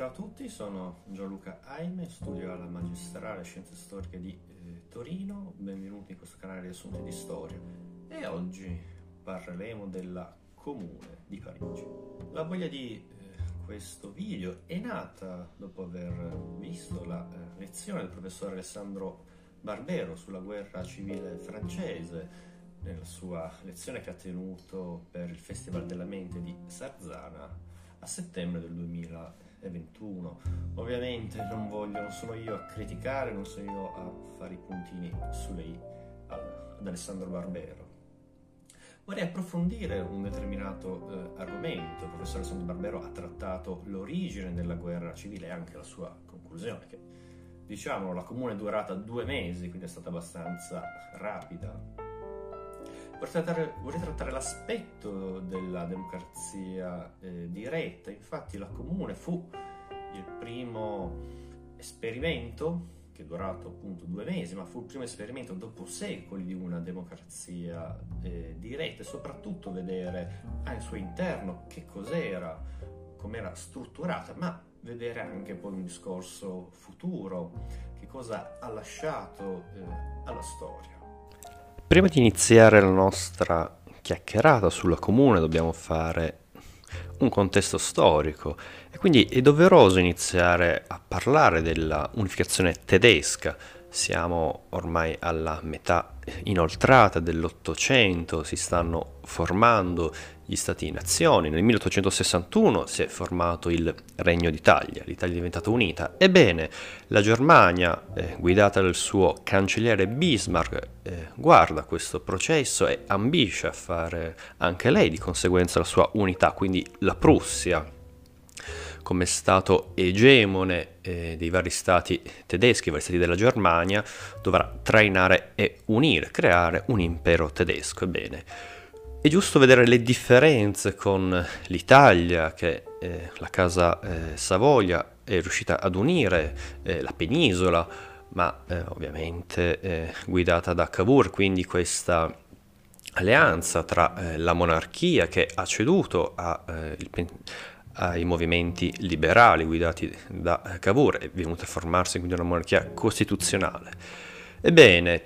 Ciao a tutti, sono Gianluca Aime, studio alla Magistrale Scienze Storiche di eh, Torino, benvenuti in questo canale di Assunti di Storia e oggi parleremo della Comune di Parigi. La voglia di eh, questo video è nata dopo aver visto la eh, lezione del professore Alessandro Barbero sulla guerra civile francese, nella sua lezione che ha tenuto per il Festival della Mente di Sarzana a settembre del 2000 e 21. Ovviamente non voglio, non sono io a criticare, non sono io a fare i puntini sulle i ad Alessandro Barbero. Vorrei approfondire un determinato eh, argomento. Il professor Alessandro Barbero ha trattato l'origine della guerra civile e anche la sua conclusione, che diciamo la comune è durata due mesi, quindi è stata abbastanza rapida vorrei trattare, vorrei trattare l'aspetto della democrazia eh, diretta. Infatti la Comune fu il primo esperimento che è durato appunto due mesi, ma fu il primo esperimento dopo secoli di una democrazia eh, diretta e soprattutto vedere al suo interno che cos'era, com'era strutturata, ma vedere anche poi un discorso futuro, che cosa ha lasciato eh, alla storia. Prima di iniziare la nostra chiacchierata sulla comune dobbiamo fare un contesto storico e quindi è doveroso iniziare a parlare della unificazione tedesca. Siamo ormai alla metà inoltrata dell'Ottocento, si stanno formando gli Stati-nazioni. Nel 1861 si è formato il Regno d'Italia, l'Italia è diventata unita. Ebbene, la Germania, eh, guidata dal suo cancelliere Bismarck, eh, guarda questo processo e ambisce a fare anche lei di conseguenza la sua unità, quindi la Prussia come stato egemone eh, dei vari stati tedeschi, i vari stati della Germania, dovrà trainare e unire, creare un impero tedesco. Ebbene, è giusto vedere le differenze con l'Italia, che eh, la casa eh, Savoia è riuscita ad unire eh, la penisola, ma eh, ovviamente eh, guidata da Cavour, quindi questa alleanza tra eh, la monarchia che ha ceduto a, il, ai movimenti liberali guidati da Cavour è venuta a formarsi quindi una monarchia costituzionale. Ebbene,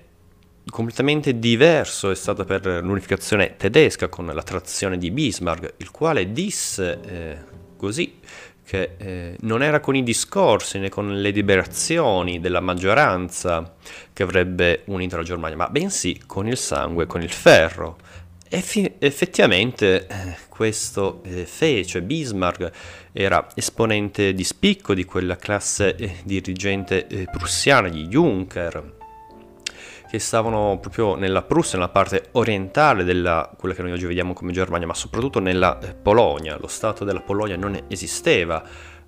completamente diverso è stato per l'unificazione tedesca con la trazione di Bismarck, il quale disse eh, così che eh, non era con i discorsi né con le liberazioni della maggioranza che avrebbe unito la Germania, ma bensì con il sangue, con il ferro. E fi- effettivamente eh, questo eh, fece. Bismarck era esponente di spicco di quella classe eh, dirigente prussiana, di Juncker, che stavano proprio nella Prussia, nella parte orientale della quella che noi oggi vediamo come Germania, ma soprattutto nella Polonia. Lo Stato della Polonia non esisteva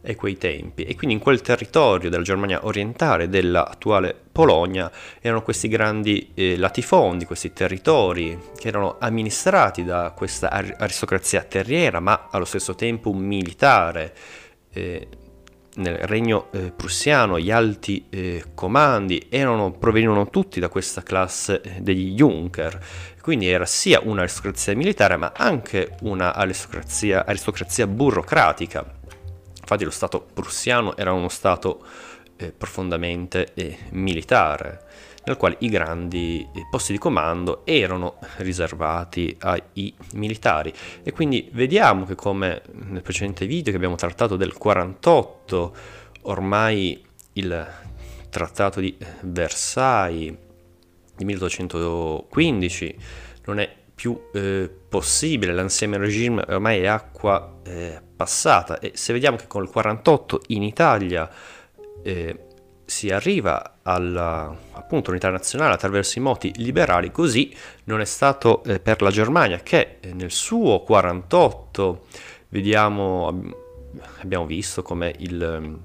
a quei tempi e quindi in quel territorio della Germania orientale, dell'attuale Polonia, erano questi grandi eh, latifondi, questi territori che erano amministrati da questa aristocrazia terriera, ma allo stesso tempo militare. Eh, nel regno eh, prussiano gli alti eh, comandi erano, provenivano tutti da questa classe eh, degli Junker, quindi era sia un'aristocrazia militare ma anche un'aristocrazia aristocrazia burocratica. Infatti lo Stato prussiano era uno Stato eh, profondamente eh, militare nel quale i grandi eh, posti di comando erano riservati ai militari. E quindi vediamo che come nel precedente video che abbiamo trattato del 48, ormai il trattato di Versailles di 1815 non è più eh, possibile, l'ancien regime ormai è acqua eh, passata. E se vediamo che con il 48 in Italia eh, si arriva alla appunto, unità nazionale attraverso i moti liberali, così non è stato eh, per la Germania che eh, nel suo 48 vediamo, abbiamo visto come il,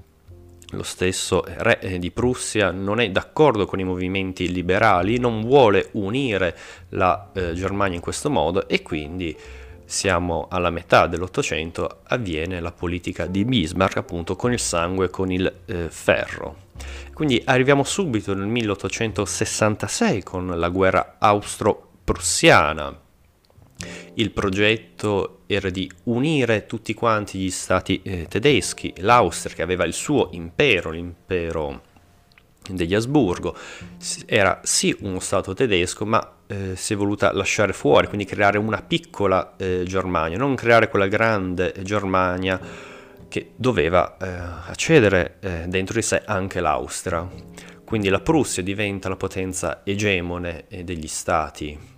lo stesso re eh, di Prussia non è d'accordo con i movimenti liberali, non vuole unire la eh, Germania in questo modo e quindi siamo alla metà dell'Ottocento, avviene la politica di Bismarck appunto con il sangue e con il eh, ferro. Quindi arriviamo subito nel 1866 con la guerra austro-prussiana Il progetto era di unire tutti quanti gli stati eh, tedeschi, l'Austria che aveva il suo impero, l'impero degli Asburgo, era sì uno stato tedesco, ma eh, si è voluta lasciare fuori, quindi creare una piccola eh, Germania, non creare quella grande Germania che doveva eh, accedere eh, dentro di sé anche l'Austria. Quindi la Prussia diventa la potenza egemone eh, degli stati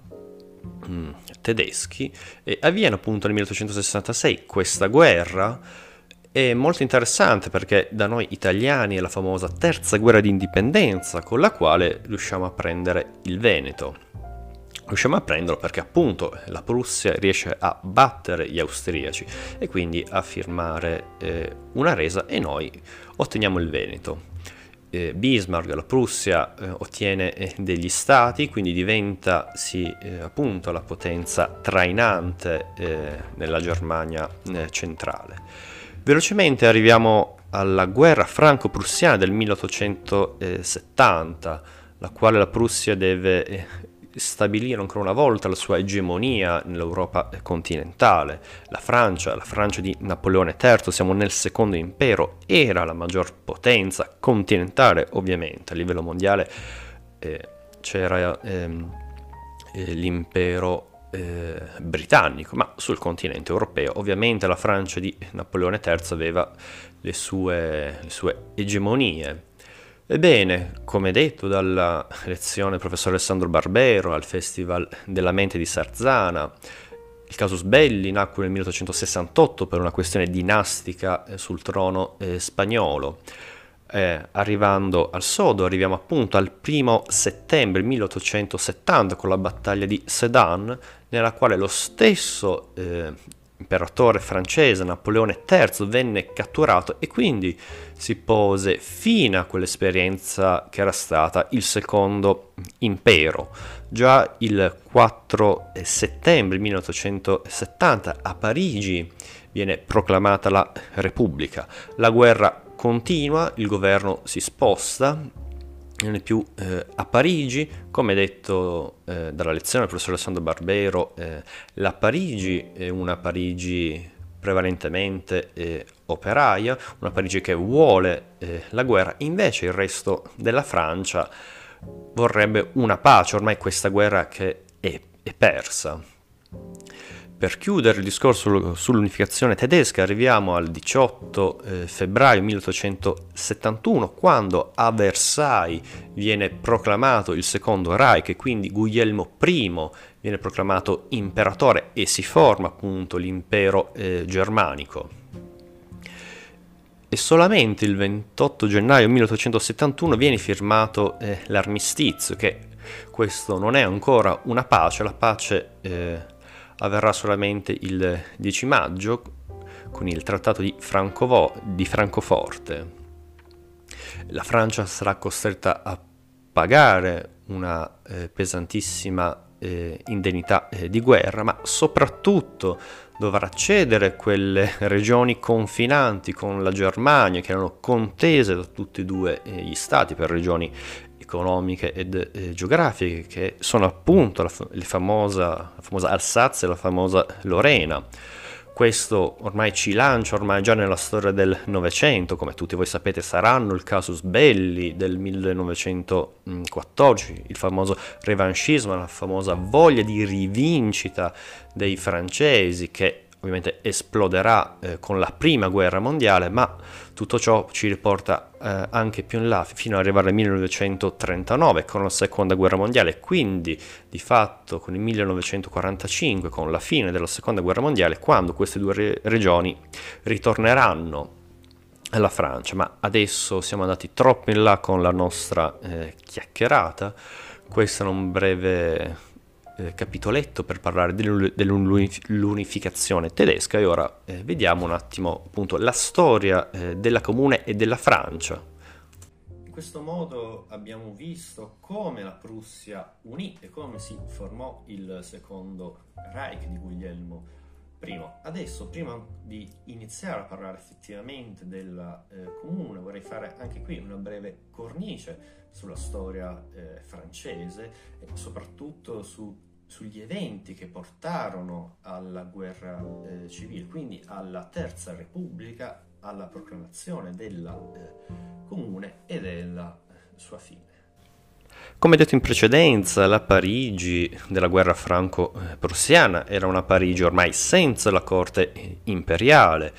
mm, tedeschi e avviene appunto nel 1866 questa guerra è molto interessante perché da noi italiani è la famosa terza guerra di indipendenza con la quale riusciamo a prendere il Veneto. Riusciamo a prenderlo perché appunto la Prussia riesce a battere gli austriaci e quindi a firmare eh, una resa e noi otteniamo il Veneto. Eh, Bismarck, la Prussia, eh, ottiene eh, degli stati, quindi diventa sì, eh, appunto la potenza trainante eh, nella Germania centrale. Velocemente arriviamo alla guerra franco-prussiana del 1870, la quale la Prussia deve eh, stabilire ancora una volta la sua egemonia nell'Europa continentale. La Francia, la Francia di Napoleone III, siamo nel secondo impero, era la maggior potenza continentale ovviamente, a livello mondiale eh, c'era ehm, eh, l'impero eh, britannico, ma sul continente europeo. Ovviamente la Francia di Napoleone III aveva le sue, le sue egemonie. Ebbene, come detto dalla lezione del professor Alessandro Barbero al Festival della Mente di Sarzana, il casus belli nacque nel 1868 per una questione dinastica eh, sul trono eh, spagnolo. Eh, arrivando al sodo, arriviamo appunto al primo settembre 1870 con la battaglia di Sedan, nella quale lo stesso eh, imperatore francese Napoleone III venne catturato e quindi si pose fine a quell'esperienza che era stata il secondo impero. Già il 4 settembre 1870 a Parigi viene proclamata la Repubblica. La guerra continua, il governo si sposta, non è più eh, a Parigi, come detto eh, dalla lezione del professor Alessandro Barbero, eh, la Parigi è una Parigi prevalentemente eh, operaia, una Parigi che vuole eh, la guerra, invece il resto della Francia vorrebbe una pace, ormai questa guerra che è, è persa. Per chiudere il discorso sull'unificazione tedesca arriviamo al 18 eh, febbraio 1871 quando a Versailles viene proclamato il secondo Reich e quindi Guglielmo I viene proclamato imperatore e si forma appunto l'impero eh, germanico. E solamente il 28 gennaio 1871 viene firmato eh, l'armistizio che questo non è ancora una pace, la pace eh, avverrà solamente il 10 maggio con il trattato di, Francovo- di Francoforte. La Francia sarà costretta a pagare una eh, pesantissima eh, indennità eh, di guerra, ma soprattutto dovrà cedere quelle regioni confinanti con la Germania che erano contese da tutti e due eh, gli stati per regioni economiche ed eh, geografiche che sono appunto la, famosa, la famosa Alsazia e la famosa Lorena. Questo ormai ci lancia, ormai già nella storia del Novecento, come tutti voi sapete saranno il casus belli del 1914, il famoso revanchismo, la famosa voglia di rivincita dei francesi che ovviamente esploderà eh, con la prima guerra mondiale, ma tutto ciò ci riporta eh, anche più in là, fino ad arrivare al 1939 con la seconda guerra mondiale, quindi di fatto con il 1945, con la fine della seconda guerra mondiale, quando queste due re- regioni ritorneranno alla Francia, ma adesso siamo andati troppo in là con la nostra eh, chiacchierata, questo è un breve eh, capitoletto per parlare dell'unificazione tedesca e ora eh, vediamo un attimo appunto la storia eh, della comune e della Francia. In questo modo abbiamo visto come la Prussia unì e come si formò il secondo Reich di Guglielmo I. Adesso, prima di iniziare a parlare effettivamente della eh, comune, vorrei fare anche qui una breve cornice sulla storia eh, francese e soprattutto su sugli eventi che portarono alla guerra eh, civile, quindi alla Terza Repubblica, alla proclamazione della eh, comune e della eh, sua fine. Come detto in precedenza, la Parigi della guerra franco-prussiana era una Parigi ormai senza la corte imperiale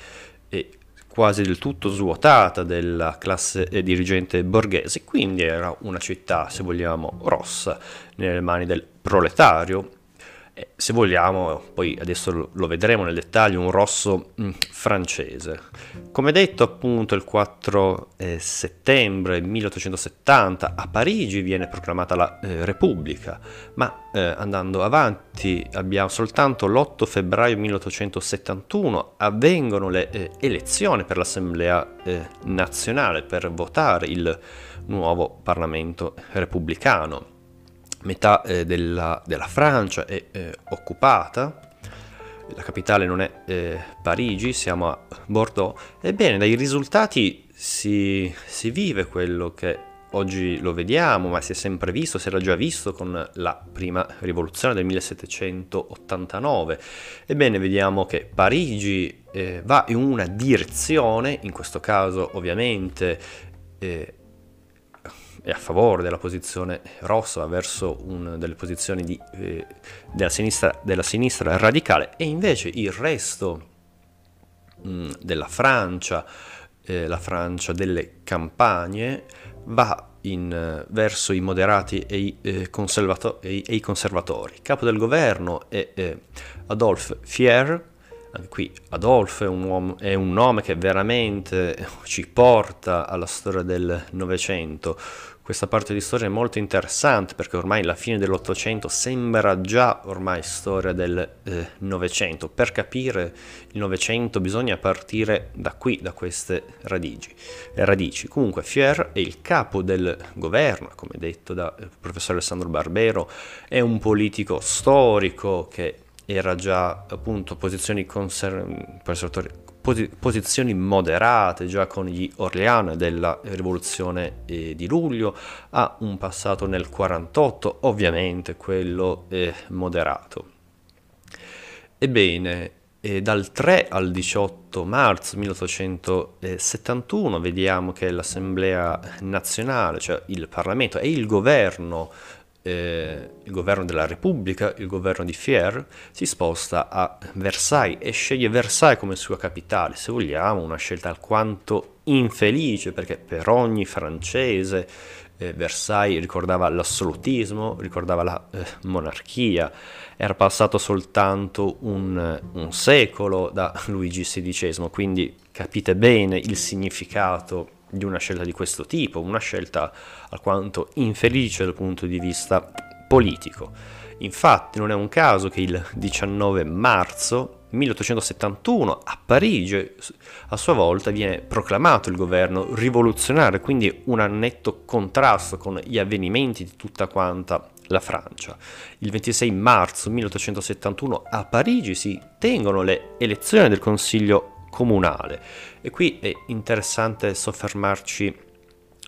e quasi del tutto svuotata della classe dirigente borghese, quindi era una città, se vogliamo, rossa nelle mani del proletario se vogliamo, poi adesso lo vedremo nel dettaglio, un rosso mm, francese. Come detto appunto il 4 eh, settembre 1870 a Parigi viene proclamata la eh, Repubblica, ma eh, andando avanti abbiamo soltanto l'8 febbraio 1871 avvengono le eh, elezioni per l'Assemblea eh, nazionale per votare il nuovo Parlamento repubblicano metà eh, della, della, Francia è eh, occupata, la capitale non è eh, Parigi, siamo a Bordeaux. Ebbene, dai risultati si, si, vive quello che oggi lo vediamo, ma si è sempre visto, si era già visto con la prima rivoluzione del 1789. Ebbene, vediamo che Parigi eh, va in una direzione, in questo caso ovviamente eh, è a favore della posizione rossa verso una delle posizioni di, eh, della, sinistra, della, sinistra, radicale. E invece il resto mh, mm, della Francia, eh, la Francia delle campagne, va in, verso i moderati e i, eh, conservato- e, e i, conservatori. Capo del governo è eh, Adolphe Fier, anche qui Adolphe è è un nome che veramente ci porta alla storia del Novecento, questa parte di storia è molto interessante perché ormai la fine dell'Ottocento sembra già ormai storia del eh, Novecento. Per capire il Novecento bisogna partire da qui, da queste radici. radici. Comunque Fier è il capo del governo, come detto dal eh, professor Alessandro Barbero, è un politico storico che era già appunto posizioni conservatori posizioni moderate già con gli Orleans della rivoluzione eh, di luglio, ha un passato nel 48, ovviamente quello eh, moderato. Ebbene, eh, dal 3 al 18 marzo 1871 vediamo che l'Assemblea nazionale, cioè il Parlamento e il governo eh, il governo della Repubblica, il governo di Fier, si sposta a Versailles e sceglie Versailles come sua capitale, se vogliamo, una scelta alquanto infelice perché per ogni francese eh, Versailles ricordava l'assolutismo, ricordava la eh, monarchia, era passato soltanto un, un secolo da Luigi XVI, quindi capite bene il significato di una scelta di questo tipo, una scelta alquanto infelice dal punto di vista politico. Infatti non è un caso che il 19 marzo 1871 a Parigi a sua volta viene proclamato il governo rivoluzionario, quindi un netto contrasto con gli avvenimenti di tutta quanta la Francia. Il 26 marzo 1871 a Parigi si tengono le elezioni del Consiglio comunale. E qui è interessante soffermarci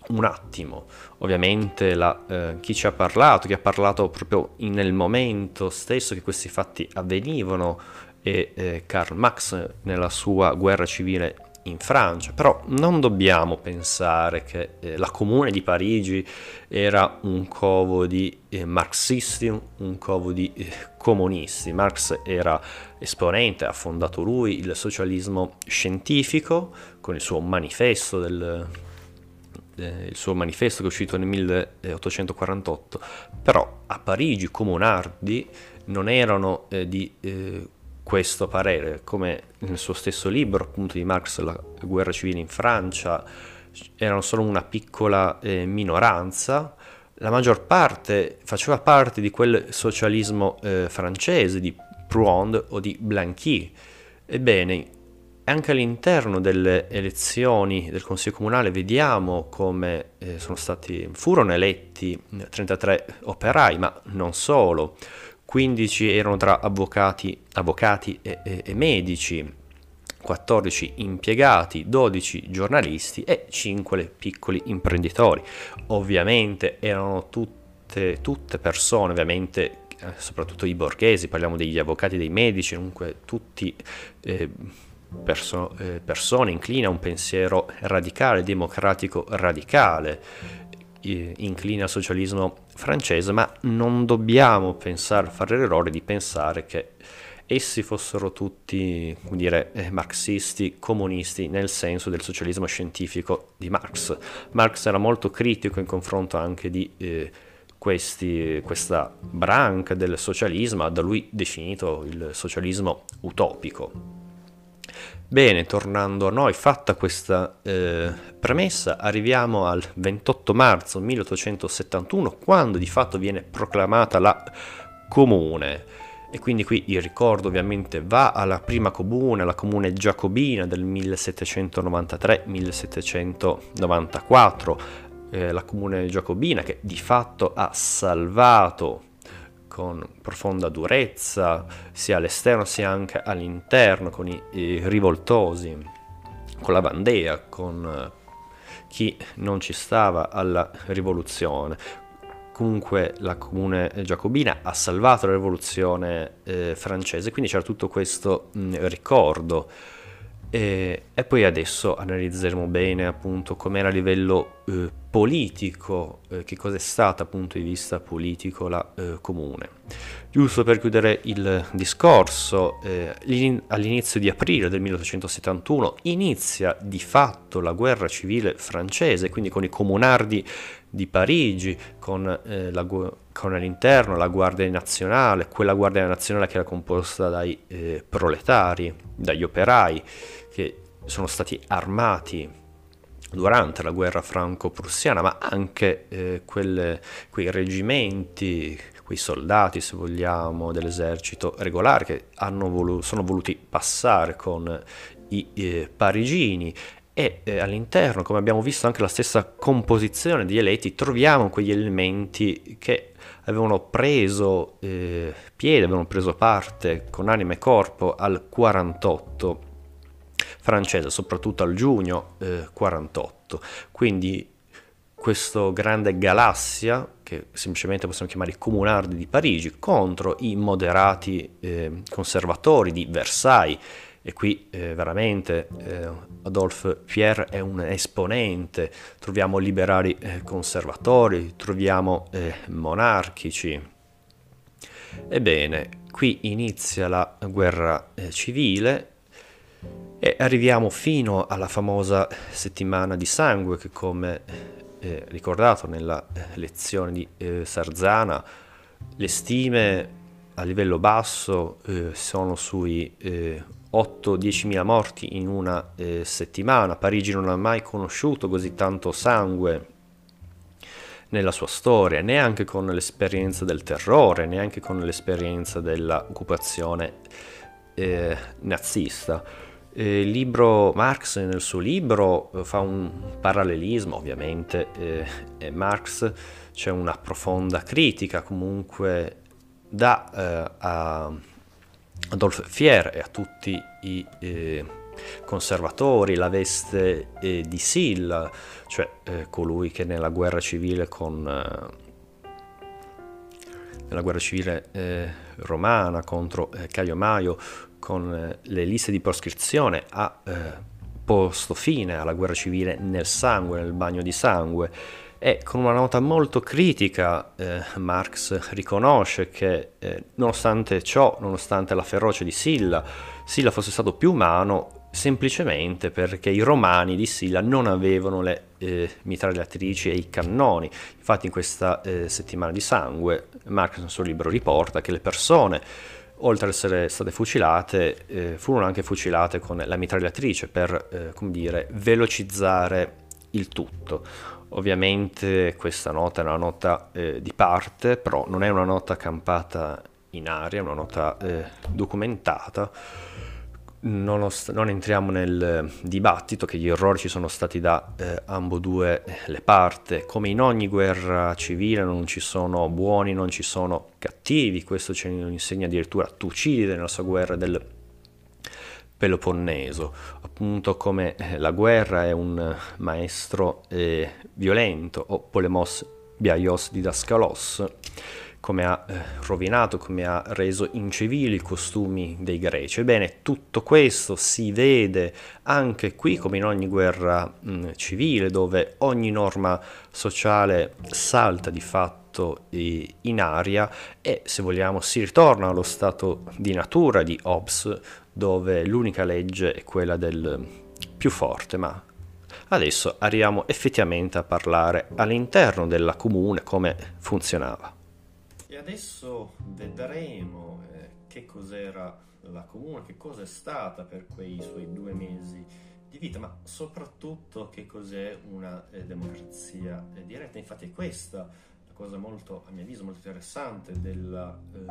un attimo. Ovviamente la, eh, chi ci ha parlato, chi ha parlato proprio nel momento stesso che questi fatti avvenivano, è eh, Karl Marx nella sua guerra civile in Francia, però non dobbiamo pensare che eh, la Comune di Parigi era un covo di eh, marxisti, un covo di eh, comunisti. Marx era esponente, ha fondato lui il socialismo scientifico con il suo manifesto del, eh, il suo manifesto che è uscito nel 1848, però a Parigi i comunardi non erano eh, di eh, questo parere, come nel suo stesso libro, appunto di Marx, La guerra civile in Francia, erano solo una piccola eh, minoranza, la maggior parte faceva parte di quel socialismo eh, francese di Pround o di Blanqui. Ebbene, anche all'interno delle elezioni del Consiglio Comunale vediamo come eh, stati, furono eletti 33 operai, ma non solo. 15 erano tra avvocati, avvocati e, e, e medici, 14 impiegati, 12 giornalisti e 5 piccoli imprenditori. Ovviamente erano tutte, tutte persone ovviamente eh, soprattutto i borghesi, parliamo degli avvocati, dei medici, comunque tutti eh, perso- eh, persone incline a un pensiero radicale, democratico radicale, incline al socialismo francese, ma non dobbiamo pensare, fare l'errore di pensare che essi fossero tutti dire, eh, marxisti, comunisti nel senso del socialismo scientifico di Marx. Marx era molto critico in confronto anche di eh, questi, questa branca del socialismo, da lui definito il socialismo utopico. Bene, tornando a noi, fatta questa eh, premessa, arriviamo al 28 marzo 1871, quando di fatto viene proclamata la Comune. E quindi qui il ricordo ovviamente va alla prima comune, la comune giacobina del 1793-1794, eh, la comune giacobina che di fatto ha salvato con profonda durezza sia all'esterno sia anche all'interno con i, i rivoltosi, con la Vandea, con eh, chi non ci stava alla rivoluzione comunque la comune giacobina ha salvato la rivoluzione eh, francese, quindi c'era tutto questo mh, ricordo. E, e, poi adesso analizzeremo bene appunto com'era a livello eh, politico, eh, che cosa è stata dal punto di vista politico la eh, comune. Giusto per chiudere il discorso, eh, all'inizio di aprile del 1871 inizia di fatto la guerra civile francese, quindi con i comunardi di Parigi, con, eh, la, con all'interno la Guardia Nazionale, quella Guardia Nazionale che era composta dai eh, proletari, dagli operai, che sono stati armati durante la guerra franco-prussiana, ma anche eh, quelle, quei reggimenti, quei soldati, se vogliamo, dell'esercito regolare che volu- sono voluti passare con i eh, parigini. E eh, all'interno, come abbiamo visto, anche la stessa composizione di eletti, troviamo quegli elementi che avevano preso eh, piede, avevano preso parte con anima e corpo al 48 francese, soprattutto al giugno eh, 48. Quindi questo grande galassia, che semplicemente possiamo chiamare i comunardi di Parigi, contro i moderati eh, conservatori di Versailles e qui eh, veramente eh, Adolphe Pierre è un esponente, troviamo liberali eh, conservatori, troviamo eh, monarchici. Ebbene, qui inizia la guerra eh, civile e arriviamo fino alla famosa settimana di sangue che come eh, ricordato nella lezione di Sarzana, le stime a livello basso sono sui 8-10 mila morti in una eh, settimana. Parigi non ha mai conosciuto così tanto sangue nella sua storia, neanche con l'esperienza del terrore, neanche con l'esperienza dell'occupazione eh, nazista. Eh, libro Marx nel suo libro eh, fa un parallelismo, ovviamente eh, Marx c'è una profonda critica comunque da eh, a Adolphe Fier e a tutti i eh, conservatori la veste eh, di Silla, cioè colui che nella guerra civile con nella guerra civile eh, romana contro eh, Caio Maio con le liste di proscrizione ha posto fine alla guerra civile nel sangue, nel bagno di sangue e con una nota molto critica eh, Marx riconosce che eh, nonostante ciò, nonostante la ferocia di Silla, Silla fosse stato più umano semplicemente perché i romani di Silla non avevano le eh, mitragliatrici e i cannoni. Infatti in questa eh, settimana di sangue Marx nel suo libro riporta che le persone oltre ad essere state fucilate, eh, furono anche fucilate con la mitragliatrice per, eh, dire, velocizzare il tutto. Ovviamente questa nota è una nota eh, di parte, però non è una nota campata in aria, è una nota eh, documentata. Non, ost- non, entriamo nel dibattito che gli errori ci sono stati da eh, ambedue le parti, come in ogni guerra civile non ci sono buoni, non ci sono cattivi, questo ce lo insegna addirittura Tucidide nella sua guerra del Peloponneso, appunto come eh, la guerra è un maestro eh, violento, o Polemos Biaios Didascalos, come ha eh, rovinato, come ha reso incivili i costumi dei greci. Ebbene, tutto questo si vede anche qui, come in ogni guerra mh, civile, dove ogni norma sociale salta di fatto in aria e, se vogliamo, si ritorna allo stato di natura di Hobbes, dove l'unica legge è quella del più forte, ma adesso arriviamo effettivamente a parlare all'interno della comune come funzionava. Adesso vedremo eh, che cos'era la comune, che cosa è stata per quei suoi due mesi di vita, ma soprattutto che cos'è una eh, democrazia eh, diretta. Infatti è questa la cosa molto, a mio avviso, molto interessante della eh,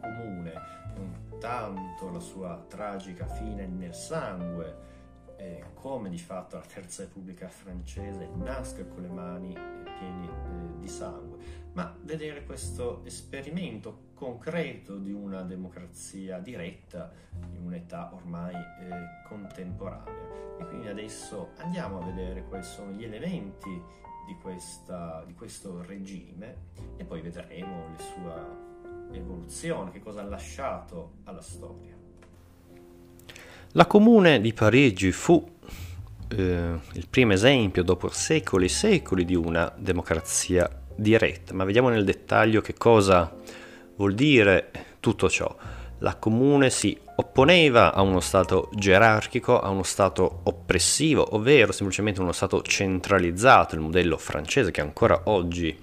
comune, non tanto la sua tragica fine nel sangue, eh, come di fatto la Terza Repubblica francese nasca con le mani piene eh, di sangue, ma vedere questo esperimento concreto di una democrazia diretta in un'età ormai eh, contemporanea. E quindi adesso andiamo a vedere quali sono gli elementi di, questa, di questo regime e poi vedremo la sua evoluzione, che cosa ha lasciato alla storia. La Comune di Parigi fu eh, il primo esempio dopo secoli e secoli di una democrazia diretta, ma vediamo nel dettaglio che cosa vuol dire tutto ciò. La Comune si opponeva a uno Stato gerarchico, a uno Stato oppressivo, ovvero semplicemente uno Stato centralizzato, il modello francese che ancora oggi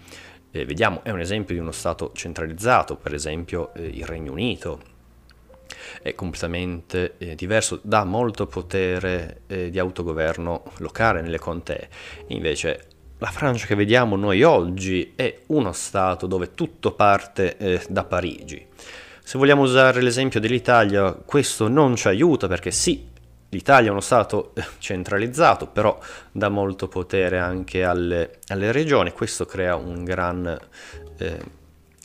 eh, vediamo è un esempio di uno Stato centralizzato, per esempio eh, il Regno Unito, è completamente eh, diverso, dà molto potere eh, di autogoverno locale nelle contee. Invece la Francia che vediamo noi oggi è uno Stato dove tutto parte eh, da Parigi. Se vogliamo usare l'esempio dell'Italia, questo non ci aiuta perché sì, l'Italia è uno Stato eh, centralizzato, però dà molto potere anche alle, alle regioni, questo crea un gran eh,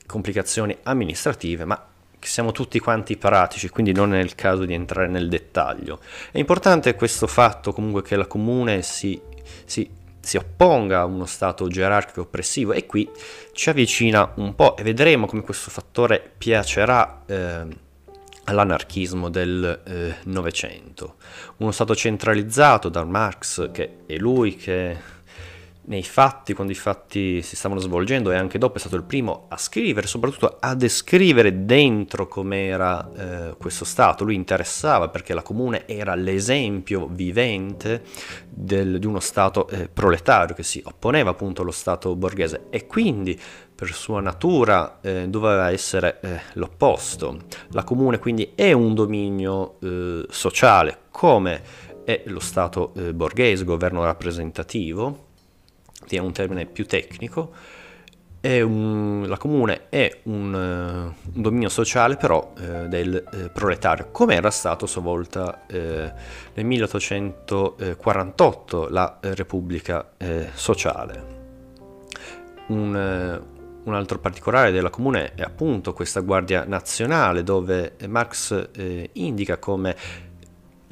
complicazioni amministrative, ma siamo tutti quanti pratici, quindi non è il caso di entrare nel dettaglio. È importante questo fatto comunque che la comune si, si, si opponga a uno stato gerarchico oppressivo e qui ci avvicina un po' e vedremo come questo fattore piacerà eh, all'anarchismo del eh, Novecento. Uno stato centralizzato da Marx, che è lui che nei fatti, quando i fatti si stavano svolgendo e anche dopo è stato il primo a scrivere, soprattutto a descrivere dentro com'era eh, questo Stato. Lui interessava perché la comune era l'esempio vivente del, di uno Stato eh, proletario che si opponeva appunto allo Stato borghese e quindi per sua natura eh, doveva essere eh, l'opposto. La comune quindi è un dominio eh, sociale come è lo Stato eh, borghese, governo rappresentativo è un termine più tecnico, un, la comune è un, uh, un dominio sociale però uh, del uh, proletario, come era stato a sua volta nel 1848 la Repubblica Sociale. Un, un, altro particolare della comune è appunto questa Guardia Nazionale dove Marx indica come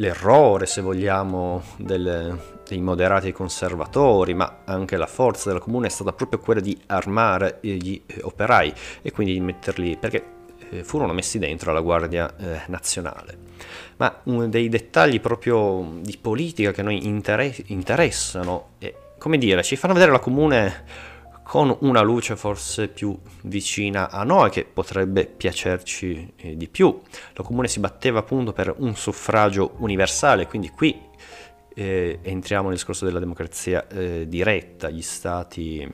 l'errore, se vogliamo, del, dei moderati conservatori, ma anche la forza della comune è stata proprio quella di armare gli operai e quindi di metterli, perché eh, furono messi dentro alla Guardia eh, Nazionale. Ma uno dei dettagli proprio di politica che noi inter- interessano, e, come dire, ci fanno vedere la comune con una luce forse più vicina a noi, che potrebbe piacerci eh, di più. La comune si batteva appunto per un suffragio universale, quindi qui eh, entriamo nel discorso della democrazia eh, diretta, gli stati,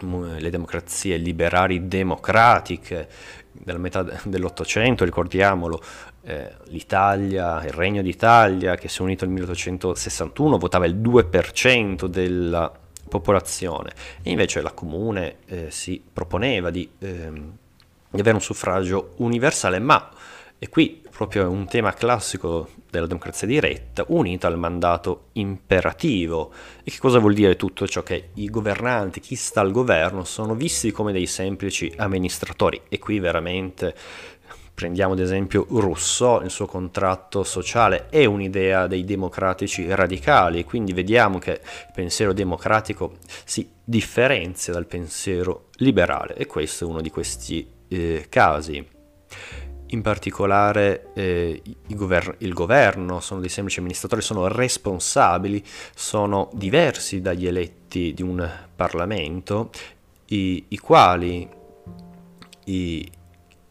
le democrazie liberali democratiche della metà dell'Ottocento, ricordiamolo, eh, l'Italia, il Regno d'Italia che si è unito nel 1861 votava il 2% della popolazione e invece la comune eh, si proponeva di, ehm, di avere un suffragio universale, ma e qui proprio un tema classico della democrazia diretta, unita al mandato imperativo. E che cosa vuol dire tutto ciò? Che i governanti, chi sta al governo, sono visti come dei semplici amministratori. E qui veramente prendiamo ad esempio Rousseau, il suo contratto sociale è un'idea dei democratici radicali, quindi vediamo che il pensiero democratico si differenzia dal pensiero liberale e questo è uno di questi eh, casi. In particolare eh, gover- il, governo sono dei semplici amministratori, sono responsabili, sono diversi dagli eletti di un Parlamento, i, i quali i,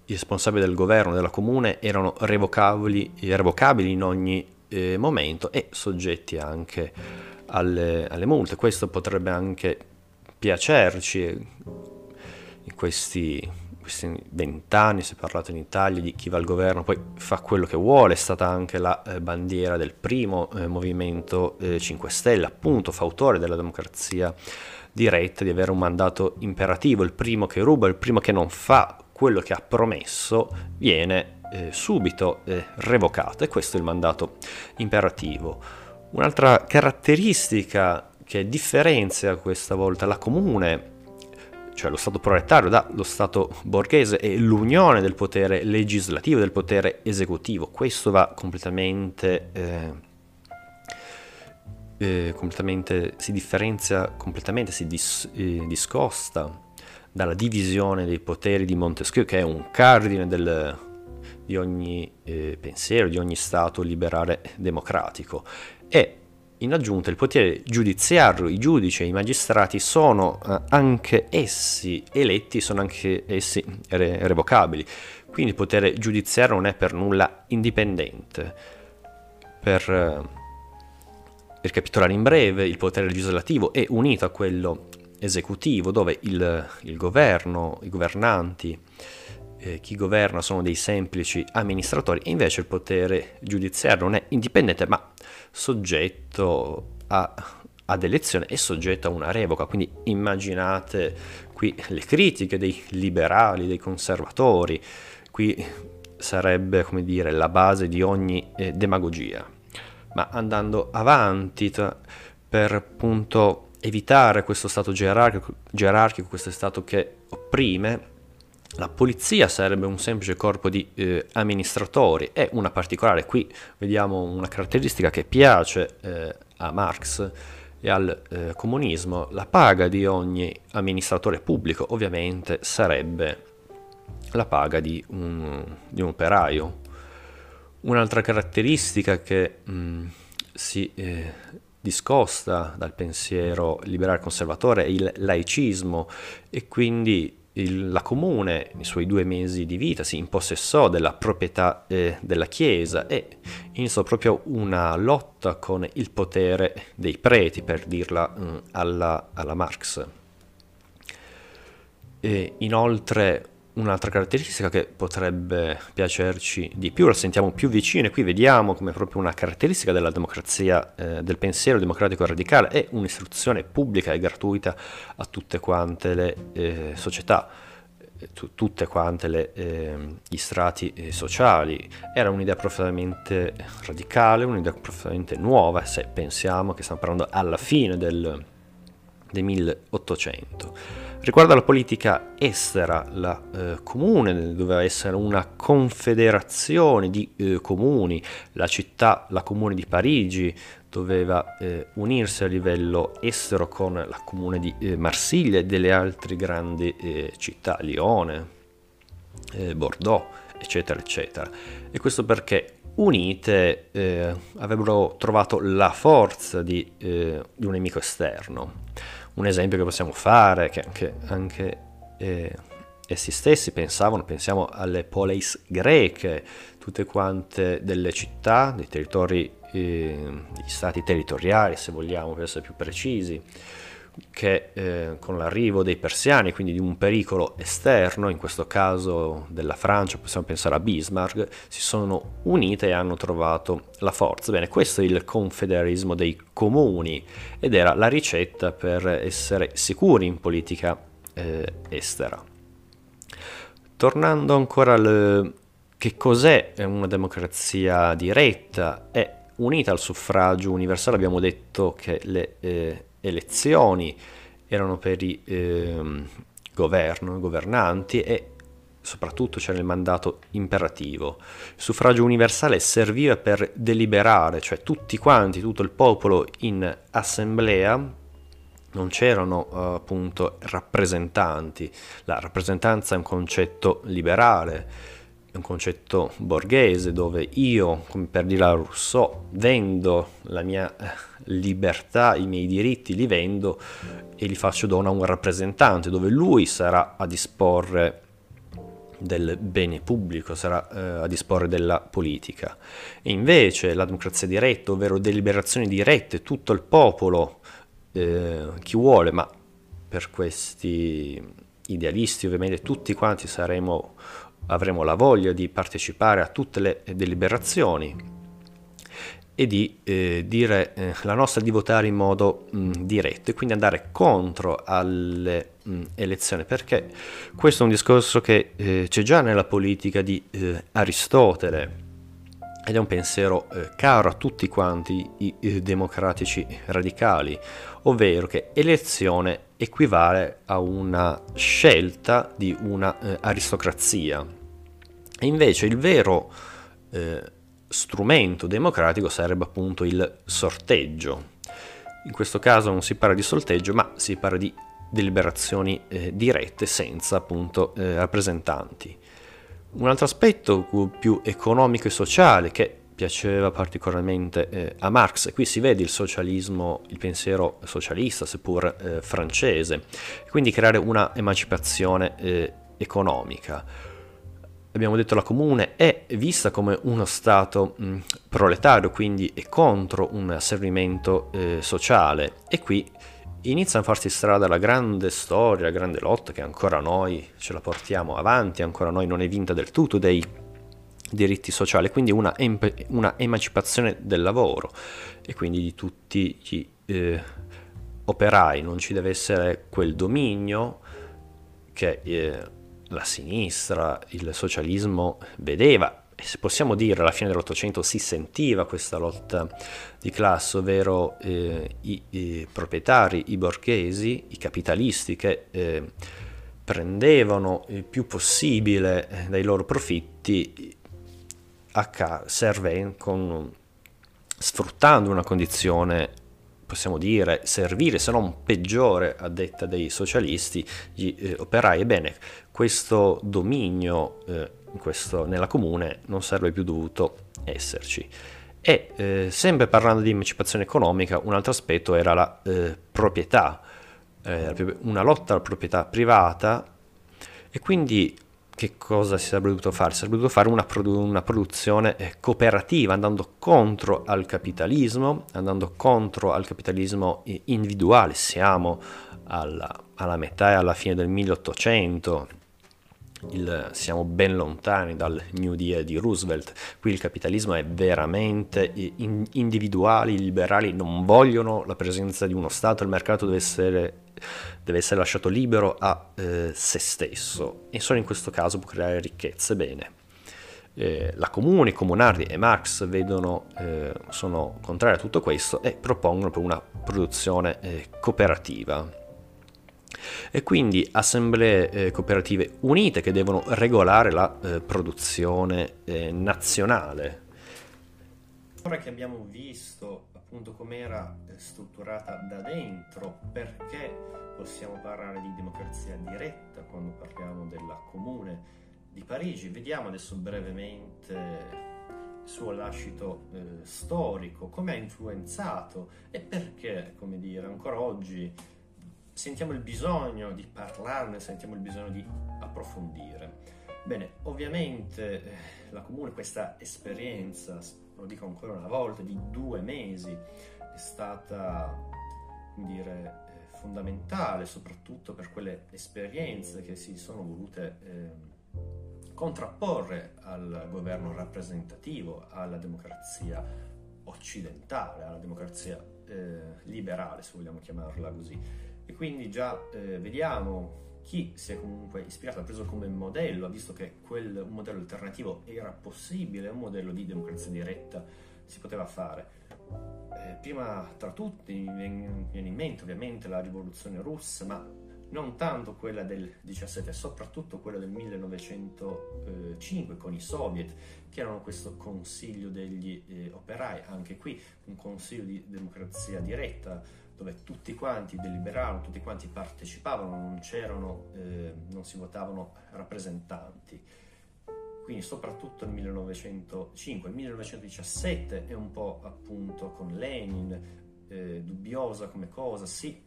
i, responsabili del governo della comune erano revocabili, revocabili in ogni eh, momento e soggetti anche alle, alle multe. Questo potrebbe anche piacerci in questi vent'anni si è parlato in Italia di chi va al governo poi fa quello che vuole, è stata anche la eh, bandiera del primo eh, movimento eh, 5 Stelle, appunto fautore della democrazia diretta, di avere un mandato imperativo, il primo che ruba, il primo che non fa quello che ha promesso viene eh, subito eh, revocato e questo è il mandato imperativo. Un'altra caratteristica che differenzia questa volta la comune cioè lo Stato proletario dallo Stato borghese e l'unione del potere legislativo e del potere esecutivo. Questo va completamente, eh, eh, completamente si differenzia completamente, si dis, eh, discosta dalla divisione dei poteri di Montesquieu, che è un cardine del, di ogni eh, pensiero, di ogni Stato liberale democratico. E in aggiunta, il potere giudiziario, i giudici e i magistrati sono eh, anche essi eletti, sono anche essi re- revocabili. Quindi il potere giudiziario non è per nulla indipendente. Per eh, ricapitolare in breve, il potere legislativo è unito a quello esecutivo, dove il, il governo, i governanti, eh, chi governa sono dei semplici amministratori, e invece il potere giudiziario non è indipendente, ma soggetto a, ad elezione e soggetto a una revoca. Quindi immaginate qui le critiche dei liberali, dei conservatori, qui sarebbe come dire la base di ogni eh, demagogia. Ma andando avanti t- per appunto evitare questo stato gerarchico, gerarchico, questo stato che opprime, la polizia sarebbe un semplice corpo di eh, amministratori e una particolare, qui vediamo una caratteristica che piace eh, a Marx e al eh, comunismo, la paga di ogni amministratore pubblico ovviamente sarebbe la paga di un, di un operaio. Un'altra caratteristica che mh, mm, si eh, discosta dal pensiero liberale conservatore il laicismo e quindi il, la comune, nei suoi due mesi di vita, si impossessò della proprietà eh, della Chiesa e iniziò proprio una lotta con il potere dei preti, per dirla mh, mm, alla, alla, Marx. E inoltre un'altra caratteristica che potrebbe piacerci di più, la sentiamo più vicino e qui vediamo come proprio una caratteristica della democrazia, eh, del pensiero democratico radicale, è un'istruzione pubblica e gratuita a tutte quante le eh, società, eh, t- tutte quante le, eh, gli strati eh, sociali. Era un'idea profondamente radicale, un'idea profondamente nuova, se pensiamo che stiamo parlando alla fine del, del 1800. Riguardo alla politica estera, la eh, comune doveva essere una confederazione di eh, comuni, la città, la comune di Parigi doveva eh, unirsi a livello estero con la comune di eh, Marsiglia e delle altre grandi eh, città, Lione, eh, Bordeaux, eccetera, eccetera. E questo perché unite avrebbero trovato la forza di, di un nemico esterno un esempio che possiamo fare, che anche, anche eh, essi stessi pensavano, pensiamo alle poleis greche, tutte quante delle città, dei territori, eh, degli stati territoriali se vogliamo per essere più precisi, che eh, con l'arrivo dei persiani, quindi di un pericolo esterno, in questo caso della Francia, possiamo pensare a Bismarck, si sono unite e hanno trovato la forza. Bene, questo è il confederalismo dei comuni ed era la ricetta per essere sicuri in politica eh, estera. Tornando ancora al che cos'è una democrazia diretta, è unita al suffragio universale, abbiamo detto che le eh, elezioni erano per i eh, governo, governanti e soprattutto c'era il mandato imperativo. Il suffragio universale serviva per deliberare, cioè tutti quanti, tutto il popolo in assemblea, non c'erano uh, appunto rappresentanti. La rappresentanza è un concetto liberale, un concetto borghese dove io, come per dire a Rousseau, vendo la mia eh, libertà, i miei diritti, li vendo e li faccio dono a un rappresentante, dove lui sarà a disporre del bene pubblico, sarà eh, a disporre della politica. E invece la democrazia diretta, ovvero deliberazioni dirette, tutto il popolo, eh, chi vuole, ma per questi idealisti ovviamente tutti quanti saremo, avremo la voglia di partecipare a tutte le deliberazioni e di eh, dire eh, la nostra di votare in modo mh, diretto e quindi andare contro alle mh, elezioni perché questo è un discorso che eh, c'è già nella politica di eh, Aristotele ed è un pensiero eh, caro a tutti quanti i, i democratici radicali ovvero che elezione equivale a una scelta di una eh, aristocrazia e invece il vero strumento democratico sarebbe appunto il sorteggio. In questo caso non si parla di sorteggio, ma si parla di deliberazioni eh, dirette senza appunto eh, rappresentanti. Un altro aspetto più economico e sociale che piaceva particolarmente eh, a Marx, e qui si vede il socialismo, il pensiero socialista, seppur eh, francese, quindi creare una emancipazione eh, economica abbiamo detto la comune, è vista come uno Stato mh, proletario, quindi è contro un asservimento eh, sociale. E qui inizia a farsi strada la grande storia, la grande lotta che ancora noi ce la portiamo avanti, ancora noi non è vinta del tutto dei diritti sociali, quindi una, emp- una emancipazione del lavoro e quindi di tutti gli eh, operai, non ci deve essere quel dominio che... Eh, la sinistra, il socialismo vedeva, e se possiamo dire alla fine dell'Ottocento si sentiva questa lotta di classe, ovvero eh, i, i, proprietari, i borghesi, i capitalisti che eh, prendevano il più possibile eh, dai loro profitti ca- serve con, sfruttando una condizione possiamo dire, servire, se non peggiore, a detta dei socialisti, gli eh, operai. Ebbene, questo dominio eh, questo, nella comune non sarebbe più dovuto esserci. E eh, sempre parlando di emancipazione economica, un altro aspetto era la eh, proprietà, eh, una lotta alla proprietà privata e quindi che cosa si sarebbe dovuto fare? Si sarebbe dovuto fare una, produ- una produzione eh, cooperativa, andando contro al capitalismo, andando contro al capitalismo individuale. Siamo alla, alla metà e alla fine del 1800, il, siamo ben lontani dal New Deal di Roosevelt, qui il capitalismo è veramente in, individuale, i liberali non vogliono la presenza di uno Stato, il mercato deve essere deve essere lasciato libero a eh, se stesso e solo in questo caso può creare ricchezze. Bene, eh, la Comune, Comunardi e Marx vedono, eh, sono contrari a tutto questo e propongono per una produzione eh, cooperativa. E quindi assemblee eh, cooperative unite che devono regolare la eh, produzione nazionale. Ora che abbiamo visto appunto com'era strutturata da dentro, perché possiamo parlare di democrazia diretta quando parliamo della comune di Parigi. Vediamo adesso brevemente il suo lascito eh, storico, come ha influenzato e perché, come dire, ancora oggi sentiamo il bisogno di parlarne, sentiamo il bisogno di approfondire. Bene, ovviamente eh, la comune, questa esperienza, lo dico ancora una volta, di due mesi, è stata, dire, eh, fondamentale soprattutto per quelle esperienze che si sono volute eh, contrapporre al governo rappresentativo, alla democrazia occidentale, alla democrazia eh, liberale, se vogliamo chiamarla così. E quindi già eh, vediamo chi si è comunque ispirato, ha preso come modello, ha visto che quel modello alternativo era possibile, un modello di democrazia diretta si poteva fare. Eh, prima tra tutti mi viene in mente ovviamente la rivoluzione russa, ma non tanto quella del 17, soprattutto quella del 1905 con i soviet, che erano questo consiglio degli eh, operai, anche qui un consiglio di democrazia diretta, dove tutti quanti deliberavano, tutti quanti partecipavano, non c'erano, eh, non si votavano rappresentanti. Quindi soprattutto nel 1905, il 1917 è un po' appunto con Lenin, eh, dubbiosa come cosa, sì,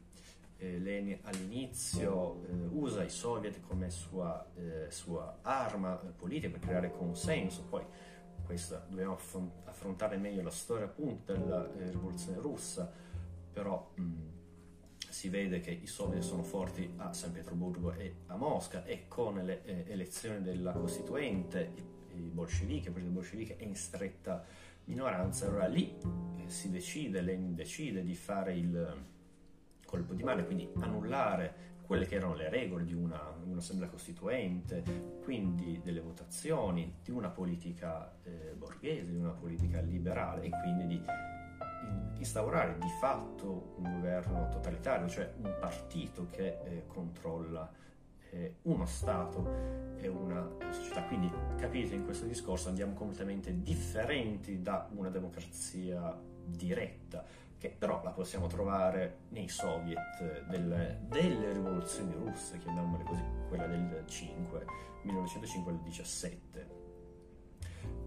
eh, Lenin all'inizio eh, usa i soviet come sua, eh, sua arma politica per creare consenso, poi questa dobbiamo affrontare meglio la storia appunto della eh, rivoluzione russa, però mh, si vede che i soviet sono forti a San Pietroburgo e a Mosca e con le eh, elezioni della Costituente i, i bolscevichi, il partito bolsceviche è in stretta minoranza, allora lì eh, si decide, Lenin decide di fare il colpo di mano, quindi annullare quelle che erano le regole di una, un'assemblea costituente, quindi delle votazioni, di una politica eh, borghese, di una politica liberale e quindi di instaurare di fatto un governo totalitario, cioè un partito che eh, controlla eh, uno Stato e una società. Quindi capite in questo discorso andiamo completamente differenti da una democrazia diretta che però la possiamo trovare nei soviet delle, delle rivoluzioni russe, chiamiamole così, quella del 5, 1905 al 17.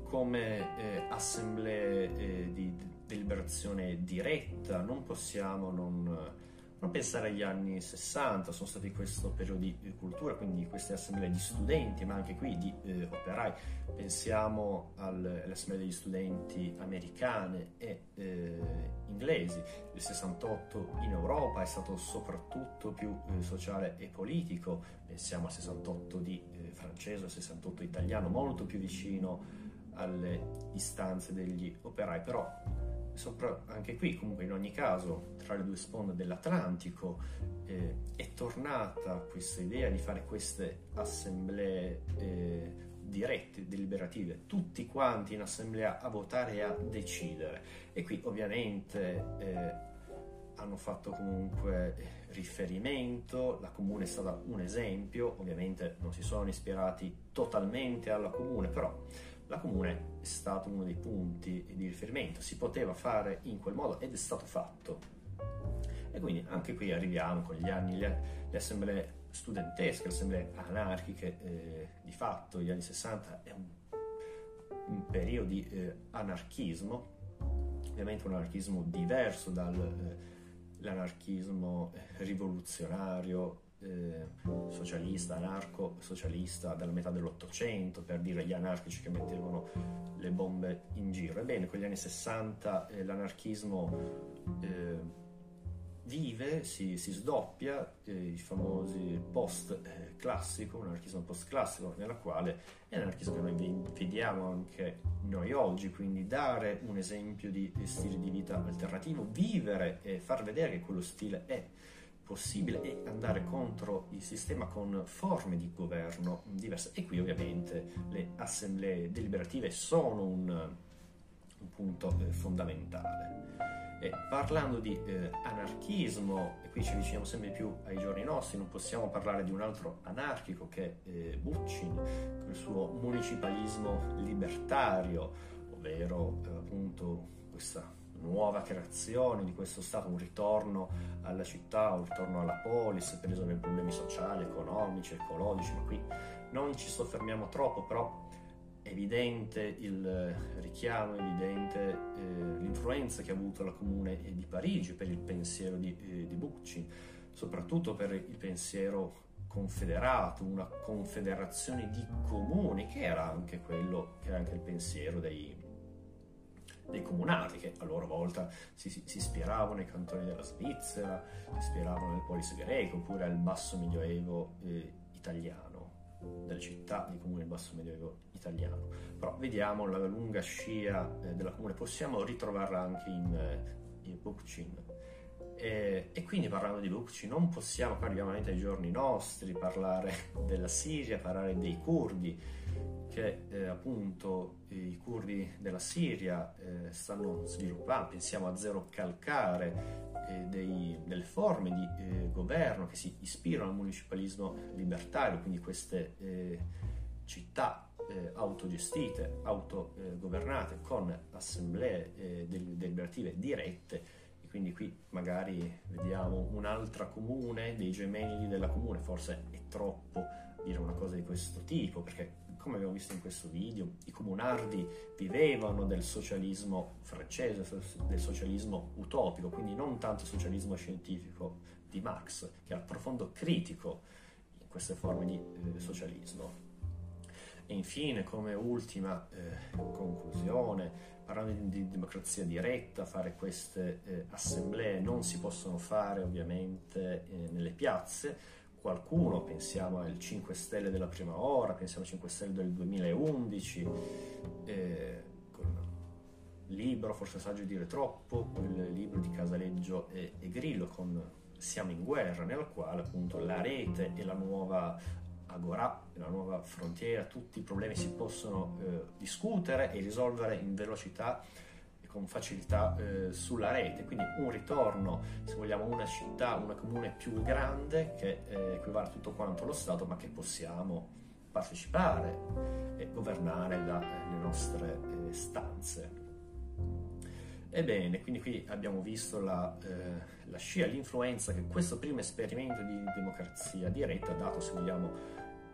Come eh, assemblee eh, di deliberazione diretta non possiamo non non pensare agli anni 60, sono stati questo periodo di cultura, quindi queste assemblee di studenti, ma anche qui di eh, operai. Pensiamo alle assemblee degli studenti americane e eh, inglesi. Il 68 in Europa è stato soprattutto più eh, sociale e politico. Pensiamo al 68 di eh, francese, al 68 italiano, molto più vicino alle istanze degli operai, però sopra, anche qui comunque in ogni caso tra le due sponde dell'Atlantico eh, è tornata questa idea di fare queste assemblee eh, dirette, deliberative, tutti quanti in assemblea a votare e a decidere. E qui ovviamente eh, hanno fatto comunque riferimento, la comune è stata un esempio, ovviamente non si sono ispirati totalmente alla comune, però la comune è stato uno dei punti di riferimento, si poteva fare in quel modo ed è stato fatto. E quindi anche qui arriviamo con gli anni, le, le assemblee studentesche, le assemblee anarchiche, eh, di fatto gli anni 60 è un, un periodo di eh, anarchismo, ovviamente un anarchismo diverso dall'anarchismo eh, rivoluzionario eh, socialista, anarco-socialista della metà dell'Ottocento, per dire gli anarchici che mettevano le bombe in giro. Ebbene, con gli anni 60 eh, l'anarchismo eh, vive, si, si sdoppia, eh, i famosi post-classico, un anarchismo post-classico, nella quale è l'anarchismo che noi vediamo anche noi oggi, quindi dare un esempio di stile di vita alternativo, vivere e far vedere che quello stile è possibile e andare contro il sistema con forme di governo diverse. E qui ovviamente le assemblee deliberative sono un, un punto eh, fondamentale. E parlando di eh, anarchismo, e qui ci avviciniamo sempre più ai giorni nostri, non possiamo parlare di un altro anarchico che è eh, Bucci, con il suo municipalismo libertario, ovvero eh, appunto questa nuova creazione di questo Stato, un ritorno alla città, un ritorno alla polis per risolvere problemi sociali, economici, ecologici, ma qui non ci soffermiamo troppo, però è evidente il richiamo, è evidente eh, l'influenza che ha avuto la Comune di Parigi per il pensiero di, eh, di Bucci, soprattutto per il pensiero confederato, una confederazione di comuni, che era anche quello, che era anche il pensiero dei, dei comunati che a loro volta si, si, si ispiravano ai cantoni della Svizzera, si ispiravano al polis greco oppure al basso medioevo eh, italiano, delle città di comune basso medioevo italiano. Però vediamo la lunga scia eh, della comune, possiamo ritrovarla anche in, eh, in Bookchin. E, e, quindi parlando di Bookchin non possiamo, qua arriviamo ai giorni nostri, parlare della Siria, parlare dei curdi, che eh, appunto i curdi della Siria eh, stanno sviluppando, pensiamo a Zero Calcare, eh, dei, delle forme di eh, governo che si ispirano al municipalismo libertario, quindi queste eh, città eh, autogestite, autogovernate con assemblee deliberative dirette. Quindi qui magari vediamo un'altra comune, dei gemelli della comune, forse è troppo dire una cosa di questo tipo, perché come abbiamo visto in questo video, i comunardi vivevano del socialismo francese, del socialismo utopico, quindi non tanto socialismo scientifico di Marx, che era profondo critico in queste forme di eh, socialismo. E infine, come ultima eh, conclusione, parlando di, di, democrazia diretta, fare queste eh, assemblee non si possono fare ovviamente eh, nelle piazze. Qualcuno, pensiamo al 5 Stelle della prima ora, pensiamo al 5 Stelle del 2011, eh, libro, forse saggio dire troppo, quel libro di Casaleggio e, e Grillo con Siamo in guerra, nel quale appunto la rete e la nuova Agora, la nuova frontiera, tutti i problemi si possono eh, discutere e risolvere in velocità con facilità eh, sulla rete. Quindi un ritorno, se vogliamo, una città, una comune più grande che eh, equivale a tutto quanto lo Stato, ma che possiamo partecipare e governare dalle eh, nostre eh, stanze. Ebbene, quindi qui abbiamo visto la, eh, la scia, l'influenza che questo primo esperimento di democrazia diretta ha dato, se vogliamo,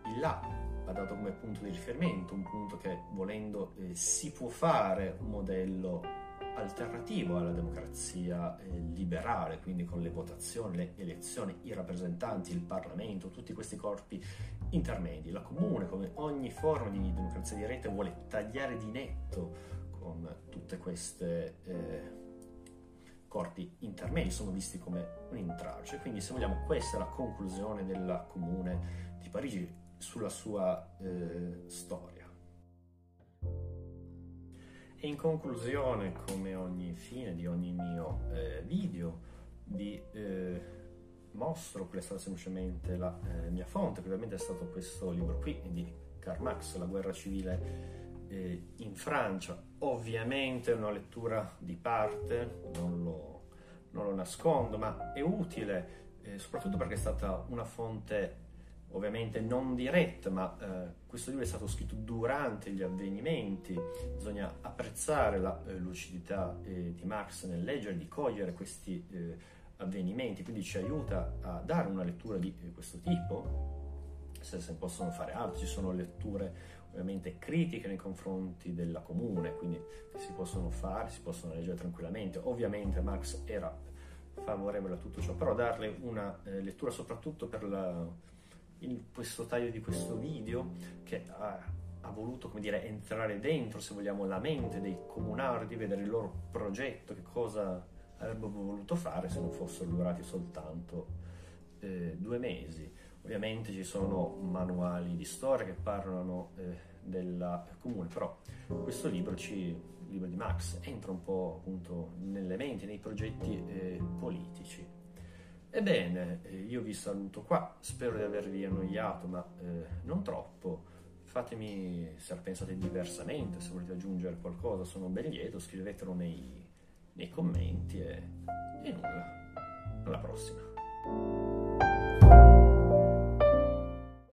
il là ha dato come punto di riferimento, un punto che volendo eh, si può fare un modello alternativo alla democrazia eh, liberale, quindi con le votazioni, le elezioni, i rappresentanti, il Parlamento, tutti questi corpi intermedi. La comune, come ogni forma di democrazia diretta, vuole tagliare di netto con tutte queste eh, corpi intermedi, sono visti come un intralcio. Quindi se vogliamo questa è la conclusione della comune di Parigi sulla sua eh, storia. E in conclusione, come ogni fine di ogni mio eh, video, vi eh, mostro qual è stata semplicemente la eh, mia fonte, che ovviamente è stato questo libro qui di Karl Marx, La guerra civile eh, in Francia. Ovviamente è una lettura di parte, non lo, non lo nascondo, ma è utile eh, soprattutto perché è stata una fonte ovviamente non diretta, ma eh, questo libro è stato scritto durante gli avvenimenti, bisogna apprezzare la eh, lucidità eh, di Marx nel leggere, di cogliere questi eh, avvenimenti, quindi ci aiuta a dare una lettura di eh, questo tipo, se se ne possono fare altre, ci sono letture ovviamente critiche nei confronti della comune, quindi si possono fare, si possono leggere tranquillamente, ovviamente Marx era favorevole a tutto ciò, però darle una eh, lettura soprattutto per la in questo taglio di questo video che ha, ha voluto dire, entrare dentro, se vogliamo, la mente dei comunardi, vedere il loro progetto, che cosa avrebbero voluto fare se non fossero durati soltanto eh, due mesi. Ovviamente ci sono manuali di storia che parlano eh, della comune, però questo libro, ci, il libro di Max, entra un po' appunto nelle menti, nei progetti eh, politici. Ebbene, eh, io vi saluto qua, spero di avervi annoiato, ma eh, non troppo. Fatemi se pensate diversamente, se volete aggiungere qualcosa, sono ben lieto, scrivetelo nei, nei commenti e, e nulla. Alla prossima.